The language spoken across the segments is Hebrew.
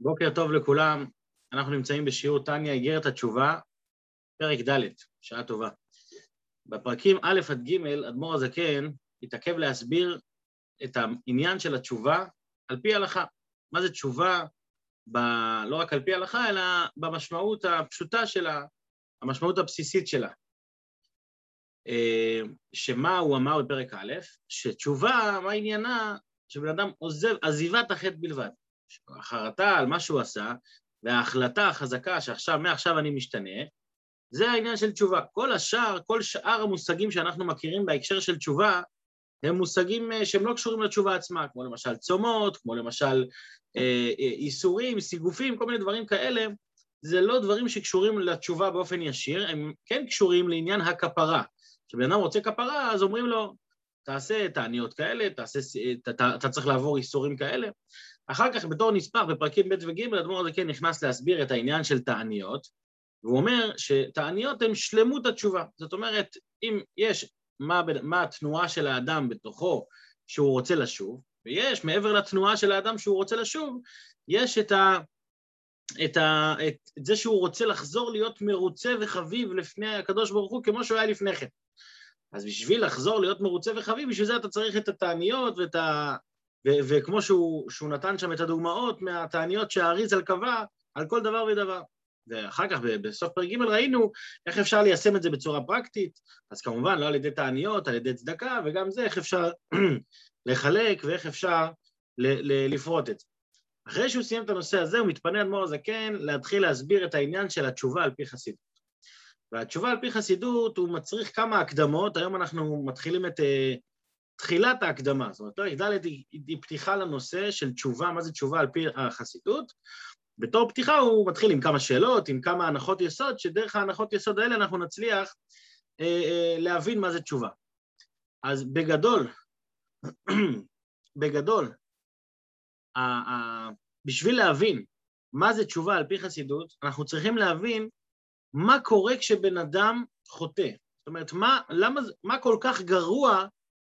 בוקר טוב לכולם, אנחנו נמצאים בשיעור טניה, איגרת התשובה, פרק ד', שעה טובה. בפרקים א' עד ג', אדמו"ר הזקן התעכב להסביר את העניין של התשובה על פי הלכה. מה זה תשובה, ב... לא רק על פי הלכה, אלא במשמעות הפשוטה שלה, המשמעות הבסיסית שלה. אה, שמה הוא אמר בפרק א', שתשובה, מה עניינה? שבן אדם עוזב, עזיבת החטא בלבד. החרטה על מה שהוא עשה, וההחלטה החזקה שעכשיו, מעכשיו אני משתנה, זה העניין של תשובה. כל השאר, כל שאר המושגים שאנחנו מכירים בהקשר של תשובה, הם מושגים אה, שהם לא קשורים לתשובה עצמה, כמו למשל צומות, כמו למשל אה, אה, איסורים, סיגופים, כל מיני דברים כאלה, זה לא דברים שקשורים לתשובה באופן ישיר, הם כן קשורים לעניין הכפרה. כשבן אדם רוצה כפרה, אז אומרים לו, תעשה תעניות כאלה, תעשה, אתה, אתה, אתה צריך לעבור איסורים כאלה. אחר כך בתור נספח בפרקים ב' וג', אדמו"ר הזה כן נכנס להסביר את העניין של תעניות, והוא אומר שתעניות הן שלמות התשובה. זאת אומרת, אם יש מה, מה התנועה של האדם בתוכו שהוא רוצה לשוב, ויש מעבר לתנועה של האדם שהוא רוצה לשוב, יש את, ה, את, ה, את, את זה שהוא רוצה לחזור להיות מרוצה וחביב לפני הקדוש ברוך הוא כמו שהוא היה לפני כן. אז בשביל לחזור להיות מרוצה וחביב, בשביל זה אתה צריך את התעניות ואת ה... ו- וכמו שהוא, שהוא נתן שם את הדוגמאות מהתעניות שהאריזל קבע על כל דבר ודבר. ואחר כך בסוף פרק ג' ראינו איך אפשר ליישם את זה בצורה פרקטית, אז כמובן לא על ידי תעניות, על ידי צדקה, וגם זה איך אפשר לחלק ואיך אפשר ל- ל- לפרוט את זה. אחרי שהוא סיים את הנושא הזה, הוא מתפנה אדמו"ר הזקן להתחיל להסביר את העניין של התשובה על פי חסידות. והתשובה על פי חסידות הוא מצריך כמה הקדמות, היום אנחנו מתחילים את uh, תחילת ההקדמה, זאת אומרת, פרק ד' היא, היא פתיחה לנושא של תשובה, מה זה תשובה על פי החסידות. בתור פתיחה הוא מתחיל עם כמה שאלות, עם כמה הנחות יסוד, שדרך ההנחות יסוד האלה אנחנו נצליח אה, אה, להבין מה זה תשובה. אז בגדול, בגדול, בשביל להבין מה זה תשובה על פי חסידות, אנחנו צריכים להבין מה קורה כשבן אדם חוטא. זאת אומרת, מה, למה, מה כל כך גרוע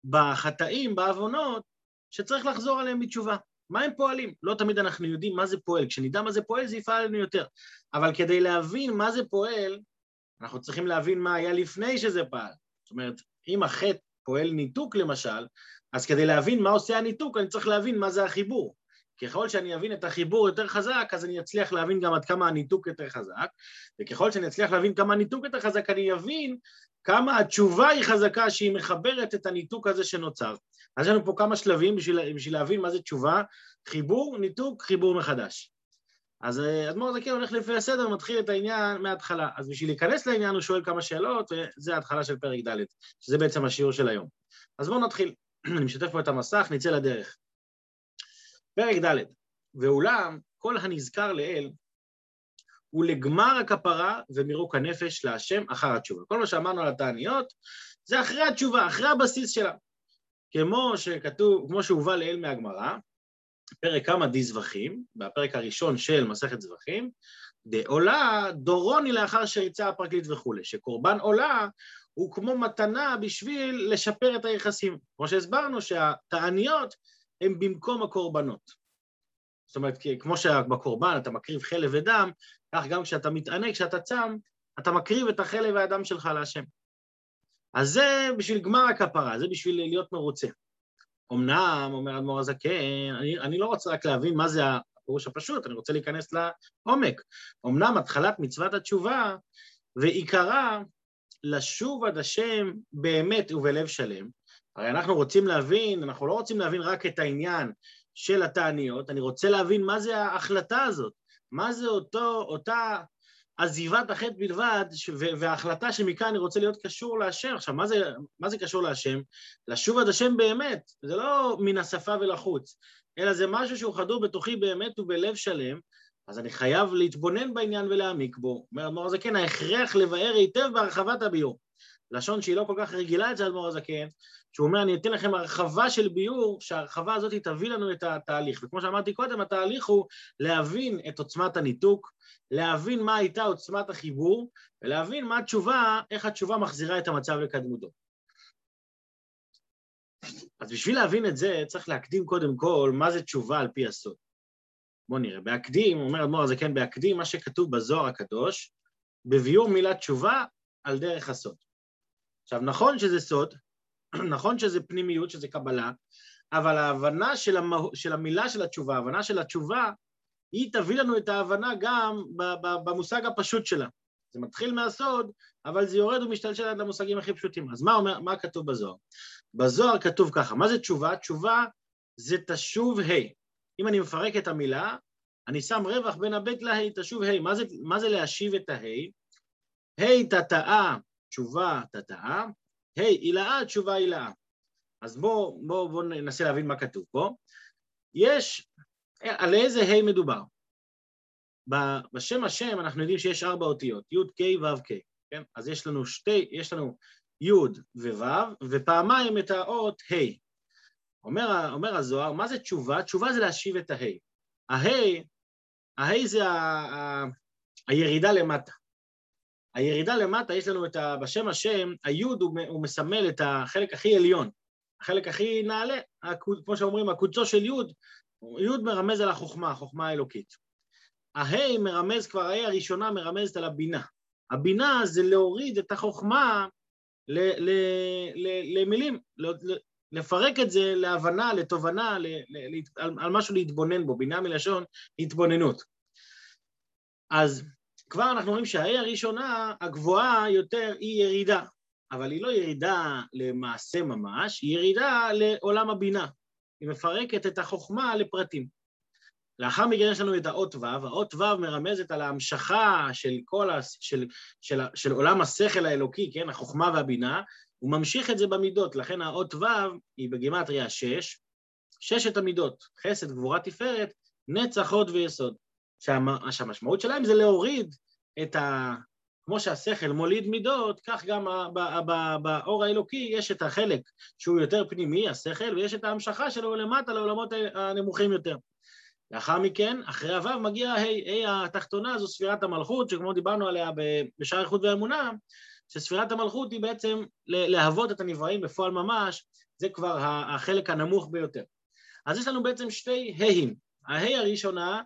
בחטאים, בעוונות, שצריך לחזור עליהם בתשובה. מה הם פועלים? לא תמיד אנחנו יודעים מה זה פועל. כשנדע מה זה פועל, זה יפעל לנו יותר. אבל כדי להבין מה זה פועל, אנחנו צריכים להבין מה היה לפני שזה פעל. זאת אומרת, אם החטא פועל ניתוק למשל, אז כדי להבין מה עושה הניתוק, אני צריך להבין מה זה החיבור. ככל שאני אבין את החיבור יותר חזק, אז אני אצליח להבין גם עד כמה הניתוק יותר חזק, וככל שאני אצליח להבין כמה הניתוק יותר חזק, אני אבין כמה התשובה היא חזקה שהיא מחברת את הניתוק הזה שנוצר. אז יש לנו פה כמה שלבים בשביל, בשביל להבין מה זה תשובה, חיבור, ניתוק, חיבור מחדש. אז אה, אדמו"ר זקן הולך לפי הסדר, מתחיל את העניין מההתחלה. אז בשביל להיכנס לעניין הוא שואל כמה שאלות, וזה ההתחלה של פרק ד', שזה בעצם השיעור של היום. אז בואו נתחיל. אני משתף פה את המסך, נצא לדרך. פרק ד' ואולם כל הנזכר לאל הוא לגמר הכפרה ומירוק הנפש להשם אחר התשובה. כל מה שאמרנו על התעניות זה אחרי התשובה, אחרי הבסיס שלה. כמו שכתוב, כמו שהובא לאל מהגמרא, פרק כמה די זבחים, בפרק הראשון של מסכת זבחים, דעולה דורוני לאחר שריצה הפרקליט וכולי, שקורבן עולה הוא כמו מתנה בשביל לשפר את היחסים. כמו שהסברנו שהתעניות הן במקום הקורבנות. זאת אומרת, כמו שבקורבן אתה מקריב חלב ודם, כך גם כשאתה מתענה, כשאתה צם, אתה מקריב את החלב והדם שלך להשם. אז זה בשביל גמר הכפרה, זה בשביל להיות מרוצה. אמנם, אומר אדמו"ר הזקן, אני, אני לא רוצה רק להבין מה זה הפירוש הפשוט, אני רוצה להיכנס לעומק. אמנם התחלת מצוות התשובה ועיקרה לשוב עד השם באמת ובלב שלם. הרי אנחנו רוצים להבין, אנחנו לא רוצים להבין רק את העניין של התעניות, אני רוצה להבין מה זה ההחלטה הזאת, מה זה אותו, אותה עזיבת החטא בלבד, וההחלטה שמכאן אני רוצה להיות קשור להשם. עכשיו, מה זה, מה זה קשור להשם? לשוב עד השם באמת, זה לא מן השפה ולחוץ, אלא זה משהו שהוא חדור בתוכי באמת ובלב שלם, אז אני חייב להתבונן בעניין ולהעמיק בו. אומר אדמו"ר הזקן, ההכרח לבאר היטב בהרחבת הביור. לשון שהיא לא כל כך רגילה אצל אדמו"ר הזקן, שהוא אומר, אני אתן לכם הרחבה של ביור, שההרחבה הזאת תביא לנו את התהליך. וכמו שאמרתי קודם, התהליך הוא להבין את עוצמת הניתוק, להבין מה הייתה עוצמת החיבור, ולהבין מה התשובה, איך התשובה מחזירה את המצב לקדמותו. אז בשביל להבין את זה, צריך להקדים קודם כל מה זה תשובה על פי הסוד. בואו נראה, בהקדים, אומר אדמו"ר הזה כן, בהקדים, מה שכתוב בזוהר הקדוש, בביאור מילת תשובה על דרך הסוד. עכשיו, נכון שזה סוד, נכון שזה פנימיות, שזה קבלה, אבל ההבנה של, המה... של המילה של התשובה, ההבנה של התשובה, היא תביא לנו את ההבנה גם במושג הפשוט שלה. זה מתחיל מהסוד, אבל זה יורד ומשתלשל עד למושגים הכי פשוטים. אז מה, אומר, מה כתוב בזוהר? בזוהר כתוב ככה, מה זה תשובה? תשובה זה תשוב ה'. אם אני מפרק את המילה, אני שם רווח בין הבית לה', תשוב ה'. מה, מה זה להשיב את הה'? ה' תתאה, תשובה תתאה, ה' הילאה, תשובה הילאה. אז בואו בוא, בוא ננסה להבין מה כתוב פה. יש, על איזה ה' מדובר? בשם השם אנחנו יודעים שיש ארבע אותיות, י' ק' ו' ק', כן? אז יש לנו שתי, יש לנו י' וו', ופעמיים את האות ה'. אומר, אומר הזוהר, מה זה תשובה? תשובה זה להשיב את הה'. הה', הה' זה ה, ה, הירידה למטה. הירידה למטה, יש לנו את ה... בשם השם, היוד הוא, הוא מסמל את החלק הכי עליון, החלק הכי נעלה, כמו שאומרים, הקודשו של יוד, יוד מרמז על החוכמה, החוכמה האלוקית. ההי מרמז, כבר ההי הראשונה מרמזת על הבינה. הבינה זה להוריד את החוכמה ל, ל, ל, למילים, לפרק את זה להבנה, לתובנה, ל, ל, על, על משהו להתבונן בו, בינה מלשון התבוננות. אז כבר אנחנו רואים שההי הראשונה, הגבוהה יותר, היא ירידה, אבל היא לא ירידה למעשה ממש, היא ירידה לעולם הבינה. היא מפרקת את החוכמה לפרטים. לאחר מכן יש לנו את האות ו', האות ו' מרמזת על ההמשכה של כל ה... של, של, של עולם השכל האלוקי, כן, החוכמה והבינה, הוא ממשיך את זה במידות, לכן האות ו' היא בגימטריה שש, ששת המידות, חסד, גבורה, תפארת, נצח, הוד ויסוד. שהמשמעות שלהם זה להוריד את ה... כמו שהשכל מוליד מידות, כך גם באור האלוקי יש את החלק שהוא יותר פנימי, השכל, ויש את ההמשכה שלו למטה לעולמות הנמוכים יותר. לאחר מכן, אחרי הוו מגיע ה', ה' התחתונה זו ספירת המלכות, שכמו דיברנו עליה בשער איכות והאמונה, שספירת המלכות היא בעצם להוות את הנבראים בפועל ממש, זה כבר החלק הנמוך ביותר. אז יש לנו בעצם שתי ה'ים. הה' הראשונה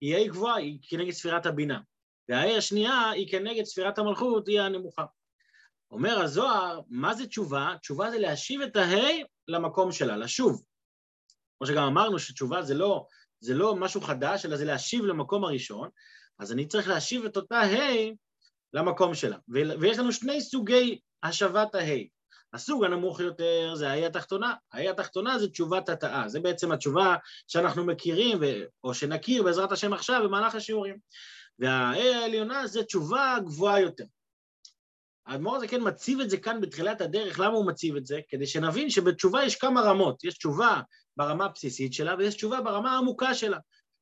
היא ה' גבוהה, היא כנגד ספירת הבינה, והה' השנייה היא כנגד ספירת המלכות, היא הנמוכה. אומר הזוהר, מה זה תשובה? תשובה זה להשיב את הה' למקום שלה, לשוב. כמו שגם אמרנו שתשובה זה לא זה לא משהו חדש, אלא זה להשיב למקום הראשון, אז אני צריך להשיב את אותה ה' למקום שלה. ויש לנו שני סוגי השבת ה'. הסוג הנמוך יותר זה הה' התחתונה, הה' התחתונה זה תשובת התאה, זה בעצם התשובה שאנחנו מכירים, או שנכיר בעזרת השם עכשיו במהלך השיעורים. והה' העליונה זה תשובה גבוהה יותר. האדמו"ר הזה כן מציב את זה כאן בתחילת הדרך, למה הוא מציב את זה? כדי שנבין שבתשובה יש כמה רמות, יש תשובה ברמה הבסיסית שלה ויש תשובה ברמה העמוקה שלה.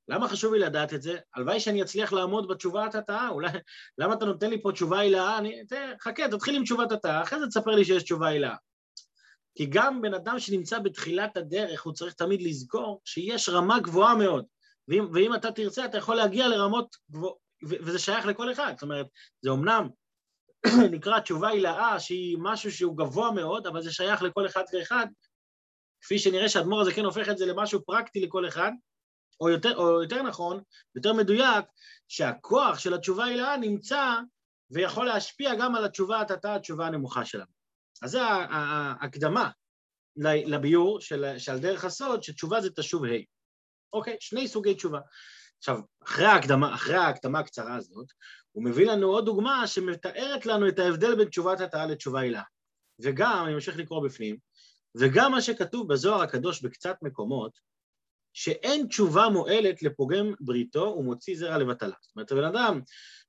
למה חשוב לי לדעת את זה? הלוואי שאני אצליח לעמוד בתשובה התתאה, אולי... למה אתה נותן לי פה תשובה הילאה? אני... חכה, תתחיל עם תשובת התאה, אחרי זה תספר לי שיש תשובה הילאה. כי גם בן אדם שנמצא בתחילת הדרך, הוא צריך תמיד לזכור שיש רמה גבוהה מאוד. ואם, ואם אתה תרצה, אתה יכול להגיע לרמות גבוהות, וזה שייך לכל אחד. זאת אומרת, זה אמנם נקרא תשובה הילאה, שהיא משהו שהוא גבוה מאוד, אבל זה שייך לכל אחד ואחד, כפי שנראה שהאדמו"ר הזה כן הופך את זה למשהו פרקטי לכל אחד, או יותר, או יותר נכון, יותר מדויק, שהכוח של התשובה הילאה נמצא ויכול להשפיע גם על התשובה התתה, התשובה הנמוכה שלנו. אז זו ההקדמה לביור של, של דרך הסוד, שתשובה זה תשוב ה'. אוקיי, שני סוגי תשובה. עכשיו, אחרי ההקדמה, אחרי ההקדמה הקצרה הזאת, הוא מביא לנו עוד דוגמה שמתארת לנו את ההבדל בין תשובת התאה לתשובה הילה. וגם, אני ממשיך לקרוא בפנים, וגם מה שכתוב בזוהר הקדוש בקצת מקומות, שאין תשובה מועלת לפוגם בריתו ומוציא זרע לבטלה. זאת אומרת, הבן אדם,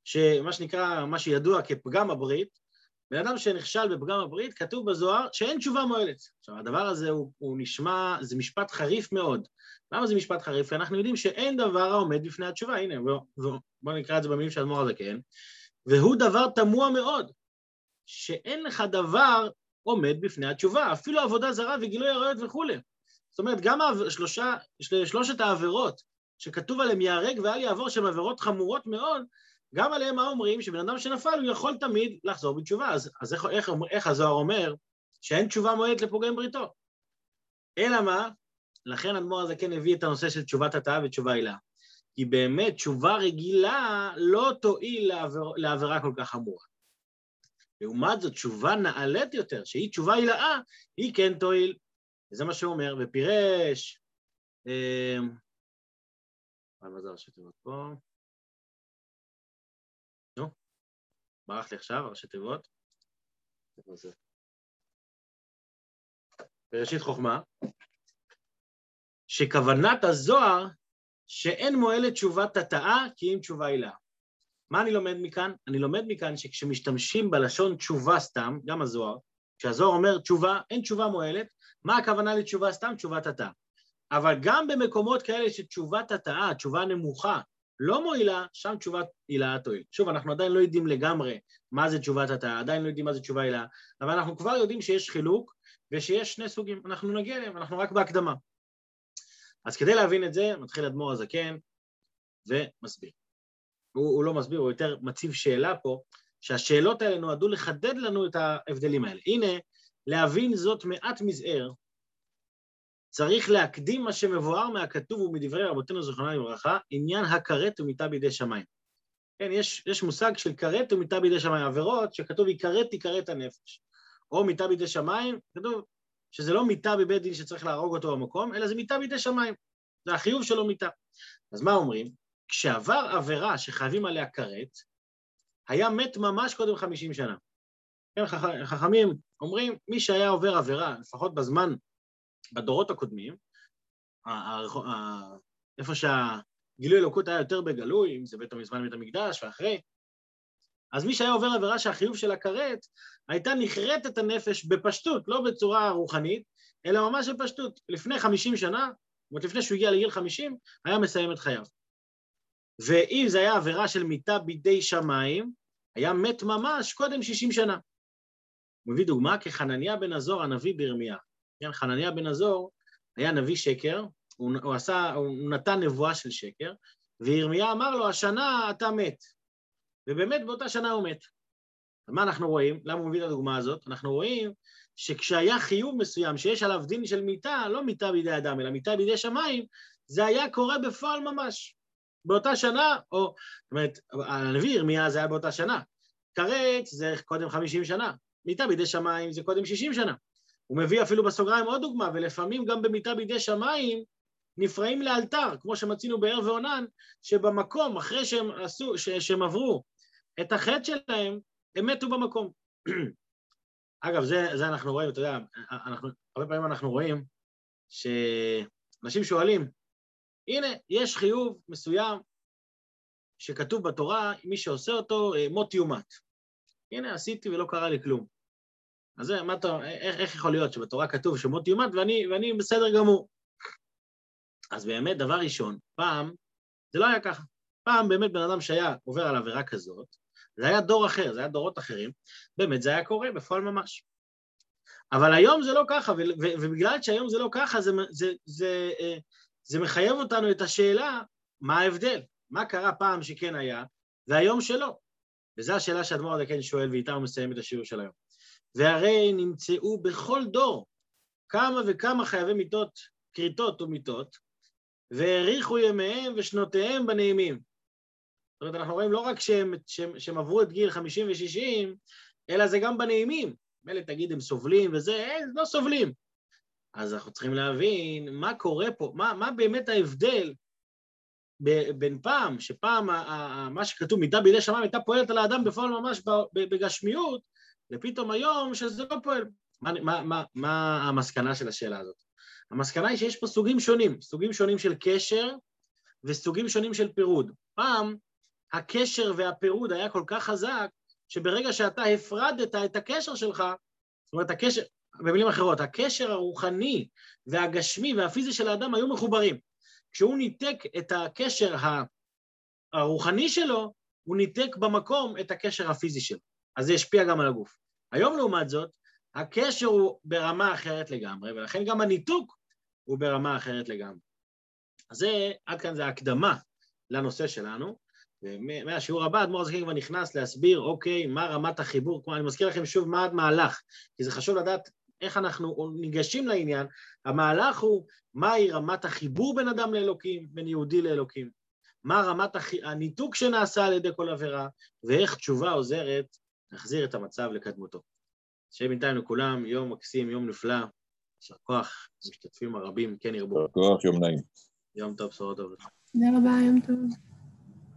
שמה שנקרא, מה שידוע כפגם הברית, בן אדם שנכשל בפגם הברית, כתוב בזוהר שאין תשובה מועלת. עכשיו, הדבר הזה הוא, הוא נשמע, זה משפט חריף מאוד. למה זה משפט חריף? כי אנחנו יודעים שאין דבר העומד בפני התשובה. הנה, בואו בוא נקרא את זה במילים של אדמו"ר הזקן. והוא דבר תמוה מאוד, שאין לך דבר עומד בפני התשובה, אפילו עבודה זרה וגילוי עריות וכולי. זאת אומרת, גם השלושה, שלושת העבירות שכתוב עליהם ייהרג ואל יעבור, שהן עבירות חמורות מאוד, גם עליהם מה אומרים? שבן אדם שנפל הוא יכול תמיד לחזור בתשובה. אז, אז איך, איך, איך הזוהר אומר שאין תשובה מועדת לפוגם בריתו? אלא מה? לכן אדמו"ר הזה כן הביא את הנושא של תשובת התאה ותשובה הילה. כי באמת תשובה רגילה לא תועיל לעבר, לעבירה כל כך חמורה. לעומת זאת, תשובה נעלית יותר, שהיא תשובה הילאה, היא כן תועיל. וזה מה שהוא אומר, ופירש... אה, מה זה ראשי תיבות פה? נו, ברח לי עכשיו, ראשי תיבות. בראשית חוכמה, שכוונת הזוהר שאין מועלת תשובת התאה כי אם תשובה הילה. מה אני לומד מכאן? אני לומד מכאן שכשמשתמשים בלשון תשובה סתם, גם הזוהר, כשהזוהר אומר תשובה, אין תשובה מועלת, מה הכוונה לתשובה סתם? תשובת התאה. אבל גם במקומות כאלה שתשובת התאה, תשובה נמוכה, לא מועילה, שם תשובת הילה תועיל. שוב, אנחנו עדיין לא יודעים לגמרי מה זה תשובת התאה, עדיין לא יודעים מה זה תשובה הילה, אבל אנחנו כבר יודעים שיש חילוק ושיש שני סוגים, אנחנו נגיע אליהם, אנחנו רק בהקדמה. אז כדי להבין את זה, מתחיל אדמו"ר הזקן ומסביר. הוא, הוא לא מסביר, הוא יותר מציב שאלה פה, שהשאלות האלה נועדו לחדד לנו את ההבדלים האלה. הנה, להבין זאת מעט מזער, צריך להקדים מה שמבואר מהכתוב ומדברי רבותינו זכרונה לברכה, עניין הכרת ומיתה בידי שמיים. כן, יש, יש מושג של כרת ומיתה בידי שמיים, עבירות שכתוב יכרת תכרת הנפש. או מיתה בידי שמיים, כתוב שזה לא מיתה בבית דין שצריך להרוג אותו במקום, אלא זה מיתה בידי שמיים. זה החיוב שלו מיתה. אז מה אומרים? כשעבר עבירה שחייבים עליה כרת, היה מת ממש קודם חמישים שנה. כן, חכמים אומרים, מי שהיה עובר עבירה, לפחות בזמן, בדורות הקודמים, איפה שהגילוי אלוקות היה יותר בגלוי, אם זה בית המזמן בית המקדש ואחרי, אז מי שהיה עובר עבירה שהחיוב של הכרת, הייתה נחרטת הנפש בפשטות, לא בצורה רוחנית, אלא ממש בפשטות. לפני חמישים שנה, זאת אומרת לפני שהוא הגיע לגיל חמישים, היה מסיים את חייו. ואם זה היה עבירה של מיתה בידי שמיים, היה מת ממש קודם שישים שנה. הוא מביא דוגמה כחנניה בן עזור, הנביא בירמיה. כן, חנניה בן עזור היה נביא שקר, הוא, הוא, עשה, הוא נתן נבואה של שקר, וירמיה אמר לו, השנה אתה מת. ובאמת באותה שנה הוא מת. מה אנחנו רואים? למה הוא מביא את הדוגמה הזאת? אנחנו רואים שכשהיה חיוב מסוים שיש עליו דין של מיתה, לא מיתה בידי אדם, אלא מיתה בידי שמיים, זה היה קורה בפועל ממש. באותה שנה, או, זאת אומרת, הנביא ירמיה זה היה באותה שנה. כרת זה קודם חמישים שנה, מיתה בידי שמיים זה קודם שישים שנה. הוא מביא אפילו בסוגריים עוד דוגמה, ולפעמים גם במיתה בידי שמיים נפרעים לאלתר, כמו שמצינו באר ועונן, שבמקום, אחרי שהם עשו, שהם עברו את החטא שלהם, הם מתו במקום. אגב, זה, זה אנחנו רואים, אתה יודע, אנחנו, הרבה פעמים אנחנו רואים שאנשים שואלים, הנה, יש חיוב מסוים שכתוב בתורה, מי שעושה אותו, אה, מות יומת. הנה, עשיתי ולא קרה לי כלום. אז זה, מה אתה, איך, איך יכול להיות שבתורה כתוב שמות יומת ואני, ואני בסדר גמור? אז באמת, דבר ראשון, פעם זה לא היה ככה. פעם באמת בן אדם שהיה עובר על עבירה כזאת, זה היה דור אחר, זה היה דורות אחרים, באמת זה היה קורה בפועל ממש. אבל היום זה לא ככה, ובגלל שהיום זה לא ככה, זה, זה, זה, אה, זה מחייב אותנו את השאלה, מה ההבדל? מה קרה פעם שכן היה, והיום שלא? וזו השאלה שאדמו"ר הדקן שואל, ואיתה הוא מסיים את השיעור של היום. והרי נמצאו בכל דור כמה וכמה חייבי מיתות, כריתות ומיתות, והאריכו ימיהם ושנותיהם בנעימים. זאת אומרת, אנחנו רואים לא רק שהם, שהם, שהם עברו את גיל 50 ו-60, אלא זה גם בנעימים. מילא תגיד, הם סובלים וזה, הם לא סובלים. אז אנחנו צריכים להבין מה קורה פה, מה, מה באמת ההבדל בין פעם, שפעם מה שכתוב מידה בידי שמיים הייתה פועלת על האדם בפועל ממש בגשמיות, ופתאום היום שזה לא פועל. מה, מה, מה, מה המסקנה של השאלה הזאת? המסקנה היא שיש פה סוגים שונים, סוגים שונים של קשר וסוגים שונים של פירוד. פעם הקשר והפירוד היה כל כך חזק, שברגע שאתה הפרדת את הקשר שלך, זאת אומרת, הקשר, במילים אחרות, הקשר הרוחני והגשמי והפיזי של האדם היו מחוברים. כשהוא ניתק את הקשר הרוחני שלו, הוא ניתק במקום את הקשר הפיזי שלו. אז זה השפיע גם על הגוף. היום, לעומת זאת, הקשר הוא ברמה אחרת לגמרי, ולכן גם הניתוק הוא ברמה אחרת לגמרי. אז זה, עד כאן זה הקדמה לנושא שלנו, ומהשיעור הבא אדמו"ר הזקן כבר נכנס להסביר, אוקיי, מה רמת החיבור, כמו אני מזכיר לכם שוב מה המהלך, כי זה חשוב לדעת איך אנחנו ניגשים לעניין. המהלך הוא מהי רמת החיבור בין אדם לאלוקים, בין יהודי לאלוקים. מה רמת הניתוק שנעשה על ידי כל עבירה, ואיך תשובה עוזרת להחזיר את המצב לקדמותו. שיהיה בינתיים לכולם יום מקסים, יום נפלא, יישר כוח, המשתתפים הרבים, כן ירבו. יישר כוח, יום נעים. יום טוב, בשורות טובות. תודה רבה, יום טוב.